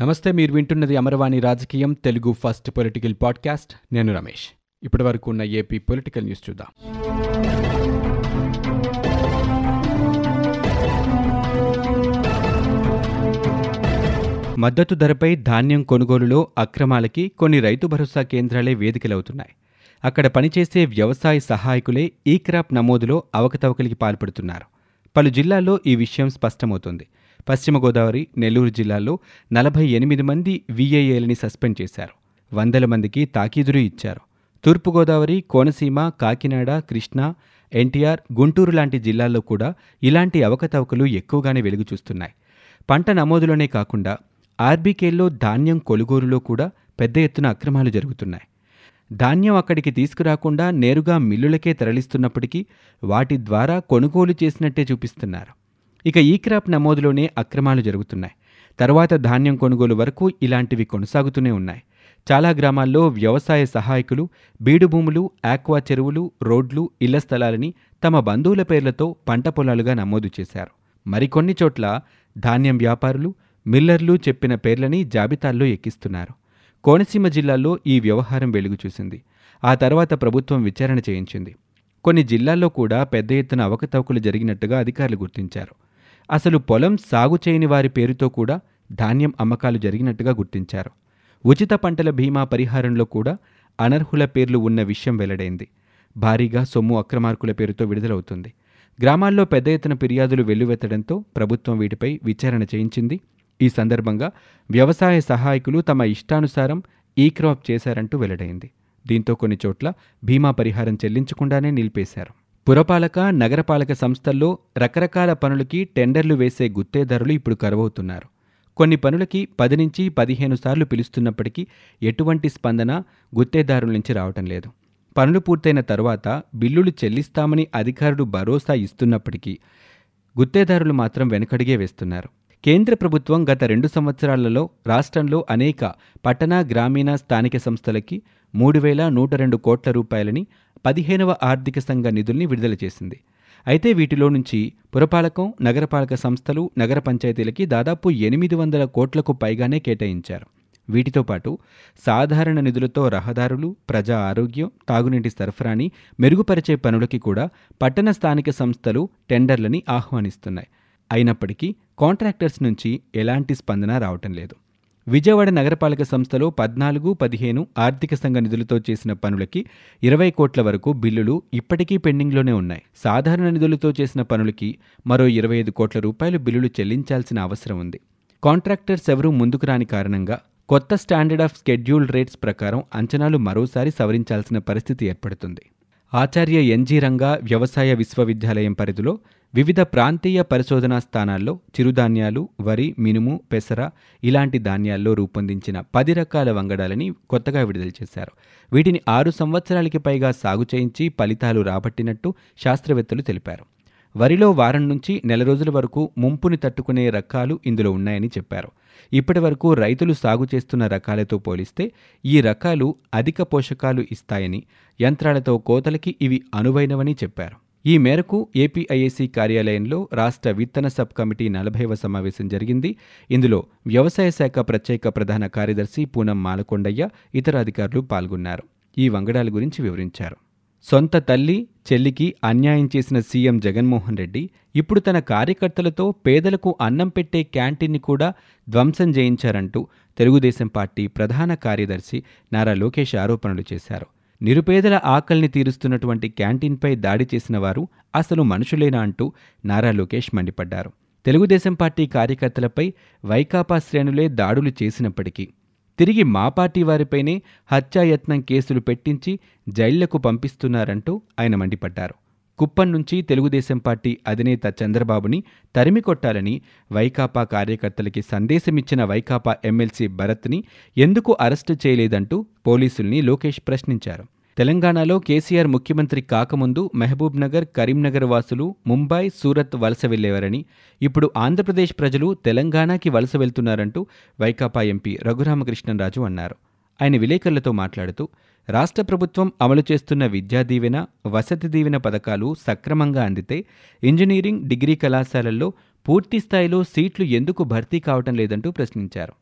నమస్తే మీరు వింటున్నది అమరవాణి రాజకీయం తెలుగు ఫస్ట్ పొలిటికల్ పాడ్కాస్ట్. నేను రమేష్. ఇప్పటి వరకు ఉన్న ఏపీ పొలిటికల్ న్యూస్ చూద్దాం. మద్దతు ధరపై ధాన్యం కొనుగోలులో అక్రమాలకి కొన్ని రైతు భరోసా కేంద్రాలే వేదికలవుతున్నాయి. అక్కడ పనిచేసే వ్యవసాయ సహాయకులే ఈ క్రాప్ నమోదులో అవకతవకలికి పాల్పడుతున్నారు. పలు జిల్లాల్లో ఈ విషయం స్పష్టమవుతోంది. పశ్చిమ గోదావరి నెల్లూరు జిల్లాల్లో నలభై ఎనిమిది మంది వీఏఏలని సస్పెండ్ చేశారు. వందల మందికి తాకీదులు ఇచ్చారు. తూర్పుగోదావరి కోనసీమ కాకినాడ కృష్ణా ఎన్టీఆర్ గుంటూరు లాంటి జిల్లాల్లో కూడా ఇలాంటి అవకతవకలు ఎక్కువగానే వెలుగు చూస్తున్నాయి. పంట నమోదులోనే కాకుండా ఆర్బీకేల్లో ధాన్యం కొలుగోలులో కూడా పెద్ద ఎత్తున అక్రమాలు జరుగుతున్నాయి. ధాన్యం అక్కడికి తీసుకురాకుండా నేరుగా మిల్లులకే తరలిస్తున్నప్పటికీ వాటి ద్వారా కొనుగోలు చేసినట్టే చూపిస్తున్నారు. ఇక ఈ క్రాప్ నమోదులోనే అక్రమాలు జరుగుతున్నాయి. తర్వాత ధాన్యం కొనుగోలు వరకు ఇలాంటివి కొనసాగుతూనే ఉన్నాయి. చాలా గ్రామాల్లో వ్యవసాయ సహాయకులు బీడు భూములు ఆక్వా చెరువులు రోడ్లు ఇళ్ళ స్థలాలని తమ బంధువుల పేర్లతో పంట పొలాలుగా నమోదు చేశారు. మరికొన్ని చోట్ల ధాన్యం వ్యాపారులు మిల్లర్లు చెప్పిన పేర్లని జాబితాల్లో ఎక్కిస్తున్నారు. కోనసీమ జిల్లాలో ఈ వ్యవహారం వెలుగు చూసింది. ఆ తర్వాత ప్రభుత్వం విచారణ చేయించింది. కొన్ని జిల్లాల్లో కూడా పెద్ద ఎత్తున అవకతవకలు జరిగినట్టుగా అధికారులు గుర్తించారు. అసలు పొలం సాగు చేయని వారి పేరుతో కూడా ధాన్యం అమ్మకాలు జరిగినట్టుగా గుర్తించారు. ఉచిత పంటల బీమా పరిహారంలో కూడా అనర్హుల పేర్లు ఉన్న విషయం వెల్లడైంది. భారీగా సొమ్ము అక్రమార్కుల పేరుతో విడుదలవుతుంది. గ్రామాల్లో పెద్ద ఎత్తున ఫిర్యాదులు వెల్లువెత్తడంతో ప్రభుత్వం వీటిపై విచారణ చేయించింది. ఈ సందర్భంగా వ్యవసాయ సహాయకులు తమ ఇష్టానుసారం ఈ క్రాప్ చేశారంటూ వెల్లడైంది. దీంతో కొన్ని చోట్ల బీమా పరిహారం చెల్లించకుండానే నిలిపేశారు. పురపాలక నగరపాలక సంస్థల్లో రకరకాల పనులకి టెండర్లు వేసే గుత్తేదారులు ఇప్పుడు కరువవుతున్నారు. కొన్ని పనులకి పది నుంచి పదిహేను సార్లు పిలుస్తున్నప్పటికీ ఎటువంటి స్పందన గుత్తేదారుల నుంచి రావటం లేదు. పనులు పూర్తయిన తర్వాత బిల్లులు చెల్లిస్తామని అధికారులు భరోసా ఇస్తున్నప్పటికీ గుత్తేదారులు మాత్రం వెనకడిగే వేస్తున్నారు. కేంద్ర ప్రభుత్వం గత రెండు సంవత్సరాలలో రాష్ట్రంలో అనేక పట్టణ గ్రామీణ స్థానిక సంస్థలకి మూడు వేల నూట రెండు కోట్ల రూపాయలని పదిహేనవ ఆర్థిక సంఘ నిధుల్ని విడుదల చేసింది. అయితే వీటిలో నుంచి పురపాలకం నగరపాలక సంస్థలు నగర పంచాయతీలకి దాదాపు ఎనిమిది వందల కోట్లకు పైగానే కేటాయించారు. వీటితో పాటు సాధారణ నిధులతో రహదారులు ప్రజా ఆరోగ్యం తాగునీటి సరఫరాని మెరుగుపరిచే పనులకి కూడా పట్టణ స్థానిక సంస్థలు టెండర్లని ఆహ్వానిస్తున్నాయి. అయినప్పటికీ కాంట్రాక్టర్స్ నుంచి ఎలాంటి స్పందన రావటం లేదు. విజయవాడ నగరపాలక సంస్థలో పద్నాలుగు పదిహేను ఆర్థిక సంఘ నిధులతో చేసిన పనులకి ఇరవై కోట్ల వరకు బిల్లులు ఇప్పటికీ పెండింగ్లోనే ఉన్నాయి. సాధారణ నిధులతో చేసిన పనులకి మరో ఇరవై ఐదు కోట్ల రూపాయలు బిల్లులు చెల్లించాల్సిన అవసరం ఉంది. కాంట్రాక్టర్స్ ఎవరూ ముందుకు రాని కారణంగా కొత్త స్టాండర్డ్ ఆఫ్ స్కెడ్యూల్ రేట్స్ ప్రకారం అంచనాలు మరోసారి సవరించాల్సిన పరిస్థితి ఏర్పడుతుంది. ఆచార్య ఎన్జీ రంగా వ్యవసాయ విశ్వవిద్యాలయం పరిధిలో వివిధ ప్రాంతీయ పరిశోధనా స్థానాల్లో చిరుధాన్యాలు వరి మినుము పెసర ఇలాంటి ధాన్యాల్లో రూపొందించిన పది రకాల వంగడాలని కొత్తగా విడుదల చేశారు. వీటిని ఆరు సంవత్సరాలకి పైగా సాగు చేయించి ఫలితాలు రాబట్టినట్టు శాస్త్రవేత్తలు తెలిపారు. వరిలో వారం నుంచి నెల రోజుల వరకు ముంపుని తట్టుకునే రకాలు ఇందులో ఉన్నాయని చెప్పారు. ఇప్పటి వరకు రైతులు సాగు చేస్తున్న రకాలతో పోలిస్తే ఈ రకాలు అధిక పోషకాలు ఇస్తాయని యంత్రాలతో కోతలకి ఇవి అనువైనవని చెప్పారు. ఈ మేరకు ఏపీఐఏసీ కార్యాలయంలో రాష్ట్ర విత్తన సబ్ కమిటీ నలభైవ సమావేశం జరిగింది. ఇందులో వ్యవసాయ శాఖ ప్రత్యేక ప్రధాన కార్యదర్శి పూనం మాలకొండయ్య ఇతర అధికారులు పాల్గొన్నారు. ఈ వంగడాల గురించి వివరించారు. సొంత తల్లి చెల్లికి అన్యాయం చేసిన సీఎం జగన్మోహన్ రెడ్డి ఇప్పుడు తన కార్యకర్తలతో పేదలకు అన్నం పెట్టే క్యాంటీన్ని కూడా ధ్వంసం చేయించారంటూ తెలుగుదేశం పార్టీ ప్రధాన కార్యదర్శి నారా లోకేష్ ఆరోపణలు చేశారు. నిరుపేదల ఆకలిని తీరుస్తున్నటువంటి క్యాంటీన్పై దాడి చేసిన వారు అసలు మనుషులేనా అంటూ నారా లోకేష్ మండిపడ్డారు. తెలుగుదేశం పార్టీ కార్యకర్తలపై వైకాపా శ్రేణులే దాడులు చేసినప్పటికీ తిరిగి మా పార్టీ వారిపైనే హత్యాయత్నం కేసులు పెట్టించి జైళ్ళకు పంపిస్తున్నారంటూ ఆయన మండిపడ్డారు. కుప్పం నుంచి తెలుగుదేశం పార్టీ అధినేత చంద్రబాబుని తరిమి కొట్టాలని వైకాపా కార్యకర్తలకి సందేశమిచ్చిన వైకాపా ఎమ్మెల్సీ భరత్ని ఎందుకు అరెస్టు చేయలేదంటూ పోలీసుల్ని లోకేష్ ప్రశ్నించారు. తెలంగాణలో కేసీఆర్ ముఖ్యమంత్రి కాకముందు మహబూబ్నగర్ కరీంనగర్ వాసులు ముంబై సూరత్ వలస వెళ్ళేవారని ఇప్పుడు ఆంధ్రప్రదేశ్ ప్రజలు తెలంగాణకి వలస వెళ్తున్నారంటూ వైకాపా ఎంపీ రఘురామకృష్ణరాజు అన్నారు. ఆయన విలేకరులతో మాట్లాడుతూ రాష్ట్ర ప్రభుత్వం అమలు చేస్తున్న విద్యా దీవెన వసతి దీవెన పథకాలు సక్రమంగా అందితే ఇంజనీరింగ్ డిగ్రీ కళాశాలల్లో పూర్తి స్థాయిలో సీట్లు ఎందుకు భర్తీ కావటం లేదంటూ ప్రశ్నించారు.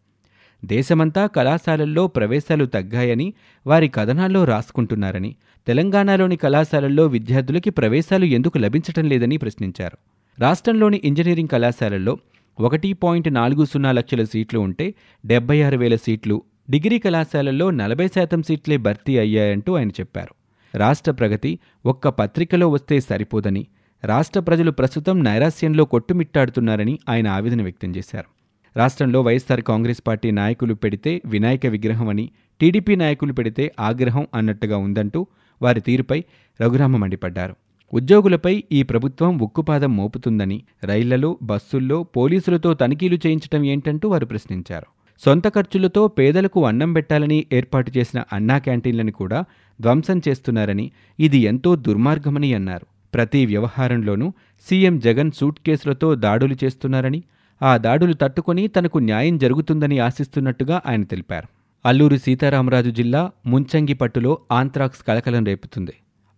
దేశమంతా కళాశాలల్లో ప్రవేశాలు తగ్గాయని వారి కథనాల్లో రాసుకుంటున్నారని తెలంగాణలోని కళాశాలల్లో విద్యార్థులకి ప్రవేశాలు ఎందుకు లభించటం లేదని ప్రశ్నించారు. రాష్ట్రంలోని ఇంజనీరింగ్ కళాశాలల్లో ఒకటి పాయింట్ నాలుగు సున్నా లక్షల సీట్లు ఉంటే డెబ్బై ఆరు వేల సీట్లు డిగ్రీ కళాశాలల్లో నలభై శాతం సీట్లే భర్తీ అయ్యాయంటూ ఆయన చెప్పారు. రాష్ట్ర ప్రగతి ఒక్క పత్రికలో వస్తే సరిపోదని రాష్ట్ర ప్రజలు ప్రస్తుతం నైరాస్యంలో కొట్టుమిట్టాడుతున్నారని ఆయన ఆవేదన వ్యక్తం చేశారు. రాష్ట్రంలో వైఎస్సార్ కాంగ్రెస్ పార్టీ నాయకులు పెడితే వినాయక విగ్రహం అని టీడీపీ నాయకులు పెడితే ఆగ్రహం అన్నట్టుగా ఉందంటూ వారి తీరుపై రఘురామ మండిపడ్డారు. ఉద్యోగులపై ఈ ప్రభుత్వం ఉక్కుపాదం మోపుతుందని రైళ్ళలో బస్సుల్లో పోలీసులతో తనిఖీలు చేయించటం ఏంటంటూ వారు ప్రశ్నించారు. సొంత ఖర్చులతో పేదలకు అన్నం పెట్టాలని ఏర్పాటు చేసిన అన్నా క్యాంటీన్లను కూడా ధ్వంసం చేస్తున్నారని ఇది ఎంతో దుర్మార్గమని అన్నారు. ప్రతి వ్యవహారంలోనూ సీఎం జగన్ సూట్ కేసులతో దాడులు చేస్తున్నారని ఆ దాడులు తట్టుకొని తనకు న్యాయం జరుగుతుందని ఆశిస్తున్నట్టుగా ఆయన తెలిపారు. అల్లూరి సీతారామరాజు జిల్లా ముంచంగిపట్టులో ఆంత్రాక్స్ కలకలం రేపుతుంది.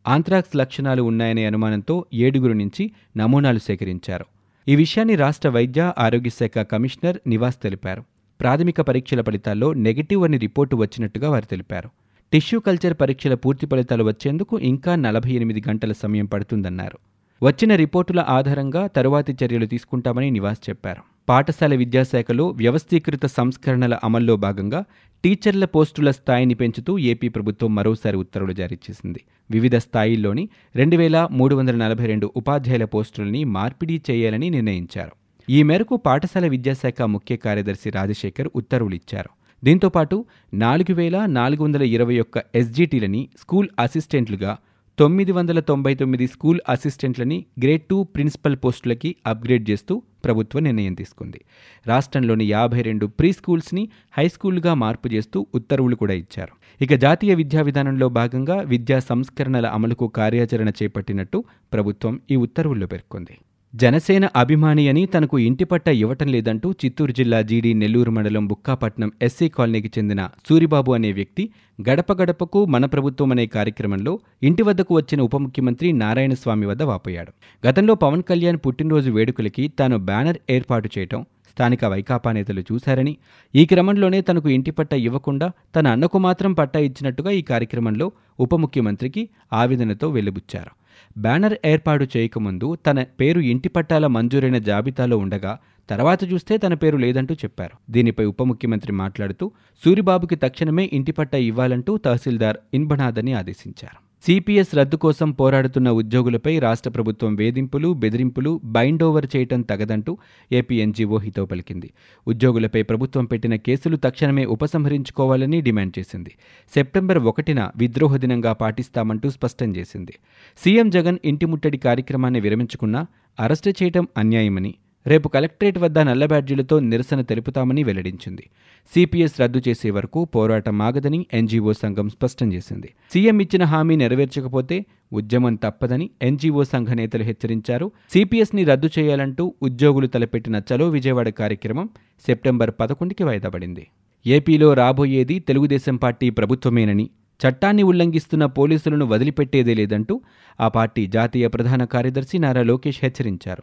ఆంత్రాక్స్ లక్షణాలు ఉన్నాయనే అనుమానంతో ఏడుగురు నుంచి నమూనాలు సేకరించారు. ఈ విషయాన్ని రాష్ట్ర వైద్య ఆరోగ్య శాఖ కమిషనర్ నివాస్ తెలిపారు. ప్రాథమిక పరీక్షల ఫలితాల్లో నెగిటివ్ అని రిపోర్టు వచ్చినట్టుగా వారు తెలిపారు. టిష్యూ కల్చర్ పరీక్షల పూర్తి ఫలితాలు వచ్చేందుకు ఇంకా నలభై ఎనిమిది గంటల సమయం పడుతుందన్నారు. వచ్చిన రిపోర్టుల ఆధారంగా తరువాతి చర్యలు తీసుకుంటామని నివాస్ చెప్పారు. పాఠశాల విద్యాశాఖలో వ్యవస్థీకృత సంస్కరణల అమల్లో భాగంగా టీచర్ల పోస్టుల స్థాయిని పెంచుతూ ఏపీ ప్రభుత్వం మరోసారి ఉత్తర్వులు జారీ చేసింది. వివిధ స్థాయిల్లోని రెండు వేల మూడు వందల నలభై రెండు ఉపాధ్యాయుల పోస్టులని మార్పిడి చేయాలని నిర్ణయించారు. ఈ మేరకు పాఠశాల విద్యాశాఖ ముఖ్య కార్యదర్శి రాజశేఖర్ ఉత్తర్వులు ఇచ్చారు. దీంతోపాటు నాలుగు వేల నాలుగు వందల ఇరవై ఒక్క ఎస్జీటీలని స్కూల్ అసిస్టెంట్లుగా తొమ్మిది వందల తొంభై తొమ్మిది స్కూల్ అసిస్టెంట్లని గ్రేడ్ టూ ప్రిన్సిపల్ పోస్టులకి అప్గ్రేడ్ చేస్తూ ప్రభుత్వం నిర్ణయం తీసుకుంది. రాష్ట్రంలోని యాభై రెండు ప్రీ స్కూల్స్ని హై స్కూల్గా మార్పు చేస్తూ ఉత్తర్వులు కూడా ఇచ్చారు. ఇక జాతీయ విద్యా విధానంలో భాగంగా విద్యా సంస్కరణల అమలుకు కార్యాచరణ చేపట్టినట్టు ప్రభుత్వం ఈ ఉత్తర్వుల్లో పేర్కొంది. జనసేన అభిమాని అని తనకు ఇంటి పట్ట ఇవ్వటం లేదంటూ చిత్తూరు జిల్లా జీడీ నెల్లూరు మండలం బుక్కాపట్నం ఎస్సీ కాలనీకి చెందిన సూరిబాబు అనే వ్యక్తి గడప గడపకు మన ప్రభుత్వం అనే కార్యక్రమంలో ఇంటి వద్దకు వచ్చిన ఉప ముఖ్యమంత్రి నారాయణస్వామి వద్ద వాపోయాడు. గతంలో పవన్ కళ్యాణ్ పుట్టినరోజు వేడుకలకి తాను బ్యానర్ ఏర్పాటు చేయటం స్థానిక వైకాపా నేతలు చూశారని ఈ క్రమంలోనే తనకు ఇంటి పట్ట ఇవ్వకుండా తన అన్నకు మాత్రం పట్టా ఇచ్చినట్టుగా ఈ కార్యక్రమంలో ఉప ముఖ్యమంత్రికి ఆవేదనతో వెలుబుచ్చారు. బ్యానర్ ఏర్పాటు చేయకముందు తన పేరు ఇంటి పట్టాల మంజూరైన జాబితాలో ఉండగా తర్వాత చూస్తే తన పేరు లేదంటూ చెప్పారు. దీనిపై ఉప ముఖ్యమంత్రి మాట్లాడుతూ సూరిబాబుకి తక్షణమే ఇంటి పట్టా ఇవ్వాలంటూ తహసీల్దార్ ఇన్బనాదని ఆదేశించారు. సిపిఎస్ రద్దు కోసం పోరాడుతున్న ఉద్యోగులపై రాష్ట్ర ప్రభుత్వం వేధింపులు బెదిరింపులు బైండ్ ఓవర్ చేయటం తగదంటూ ఏపీ ఎన్జీఓ హితో పలికింది. ఉద్యోగులపై ప్రభుత్వం పెట్టిన కేసులు తక్షణమే ఉపసంహరించుకోవాలని డిమాండ్ చేసింది. సెప్టెంబర్ ఒకటిన విద్రోహ దినంగా పాటిస్తామంటూ స్పష్టం చేసింది. సీఎం జగన్ ఇంటి ముట్టడి కార్యక్రమాన్ని విరమించుకున్నా అరెస్టు చేయటం అన్యాయమని రేపు కలెక్టరేట్ వద్ద నల్ల బ్యాడ్జీలతో నిరసన తెలుపుతామని వెల్లడించింది. సిపిఎస్ రద్దు చేసే వరకు పోరాటం ఆగదని ఎన్జీఓ సంఘం స్పష్టం చేసింది. సీఎం ఇచ్చిన హామీ నెరవేర్చకపోతే ఉద్యమం తప్పదని ఎన్జీఓ సంఘ నేతలు హెచ్చరించారు. సిపిఎస్ని రద్దు చేయాలంటూ ఉద్యోగులు తలపెట్టిన చలో విజయవాడ కార్యక్రమం సెప్టెంబర్ పదకొండుకి వాయిదా పడింది ఏపీలో రాబోయేది తెలుగుదేశం పార్టీ ప్రభుత్వమేనని చట్టాన్ని ఉల్లంఘిస్తున్న పోలీసులను వదిలిపెట్టేదే లేదంటూ ఆ పార్టీ జాతీయ ప్రధాన కార్యదర్శి నారా లోకేష్ హెచ్చరించారు.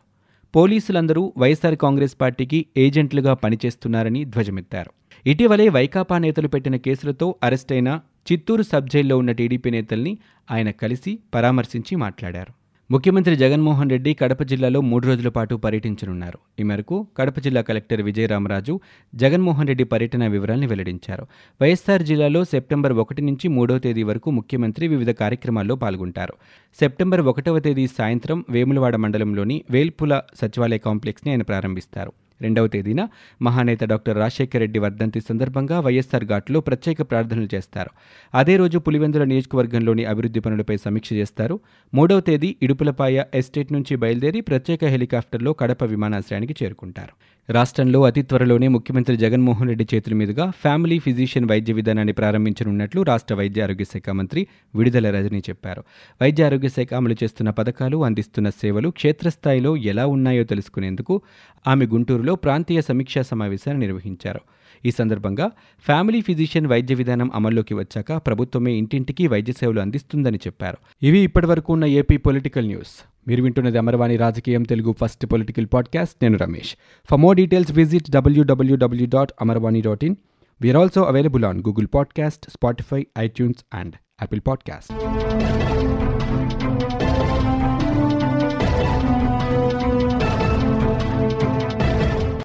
పోలీసులందరూ వైఎస్సార్ కాంగ్రెస్ పార్టీకి ఏజెంట్లుగా పనిచేస్తున్నారని ధ్వజమెత్తారు. ఇటీవలే వైకాపా నేతలు పెట్టిన కేసులతో అరెస్టైన చిత్తూరు సబ్ జైల్లో ఉన్న టీడీపీ నేతల్ని ఆయన కలిసి పరామర్శించి మాట్లాడారు. ముఖ్యమంత్రి జగన్మోహన్ రెడ్డి కడప జిల్లాలో మూడు రోజుల పాటు పర్యటించనున్నారు. ఈ మేరకు కడప జిల్లా కలెక్టర్ విజయరామరాజు జగన్మోహన్ రెడ్డి పర్యటన వివరాల్ని వెల్లడించారు. వైఎస్సార్ జిల్లాలో సెప్టెంబర్ ఒకటి నుంచి మూడవ తేదీ వరకు ముఖ్యమంత్రి వివిధ కార్యక్రమాల్లో పాల్గొంటారు. సెప్టెంబర్ ఒకటవ తేదీ సాయంత్రం వేములవాడ మండలంలోని వేల్పుల సచివాలయ కాంప్లెక్స్ని ఆయన ప్రారంభిస్తారు. రెండవ తేదీన మహానేత డాక్టర్ రాజశేఖర రెడ్డి వర్ధంతి సందర్భంగా వైఎస్సార్ ఘాట్లో ప్రత్యేక ప్రార్థనలు చేస్తారు. అదే రోజు పులివెందుల నియోజకవర్గంలోని అభివృద్ధి పనులపై సమీక్ష చేస్తారు. మూడవ తేదీ ఇడుపులపాయ ఎస్టేట్ నుంచి బయలుదేరి ప్రత్యేక హెలికాప్టర్లో కడప విమానాశ్రయానికి చేరుకుంటారు. రాష్ట్రంలో అతి త్వరలోనే ముఖ్యమంత్రి జగన్మోహన్ రెడ్డి చేతుల మీదుగా ఫ్యామిలీ ఫిజిషియన్ వైద్య విధానాన్ని ప్రారంభించనున్నట్లు రాష్ట్ర వైద్య ఆరోగ్య శాఖ మంత్రి విడుదల రజని చెప్పారు. వైద్య ఆరోగ్య శాఖ అమలు చేస్తున్న పథకాలు అందిస్తున్న సేవలు క్షేత్రస్థాయిలో ఎలా ఉన్నాయో తెలుసుకునేందుకు ఆమె గుంటూరులో ప్రాంతీయ సమీక్షా సమావేశాన్ని నిర్వహించారు. ఈ సందర్భంగా ఫ్యామిలీ ఫిజిషియన్ వైద్య విధానం అమల్లోకి వచ్చాక ప్రభుత్వమే ఇంటింటికి వైద్య సేవలు అందిస్తుందని చెప్పారు. ఇవి ఇప్పటివరకు ఉన్న ఏపీ పొలిటికల్ న్యూస్. మీరు వింటున్నది అమరవాణి రాజకీయం తెలుగు ఫస్ట్ పొలిటికల్ పాడ్కాస్ట్. నేను Ramesh. For more details visit WWW dot Amarvani dot in we are also available on Google podcast Spotify iTunes and Apple podcast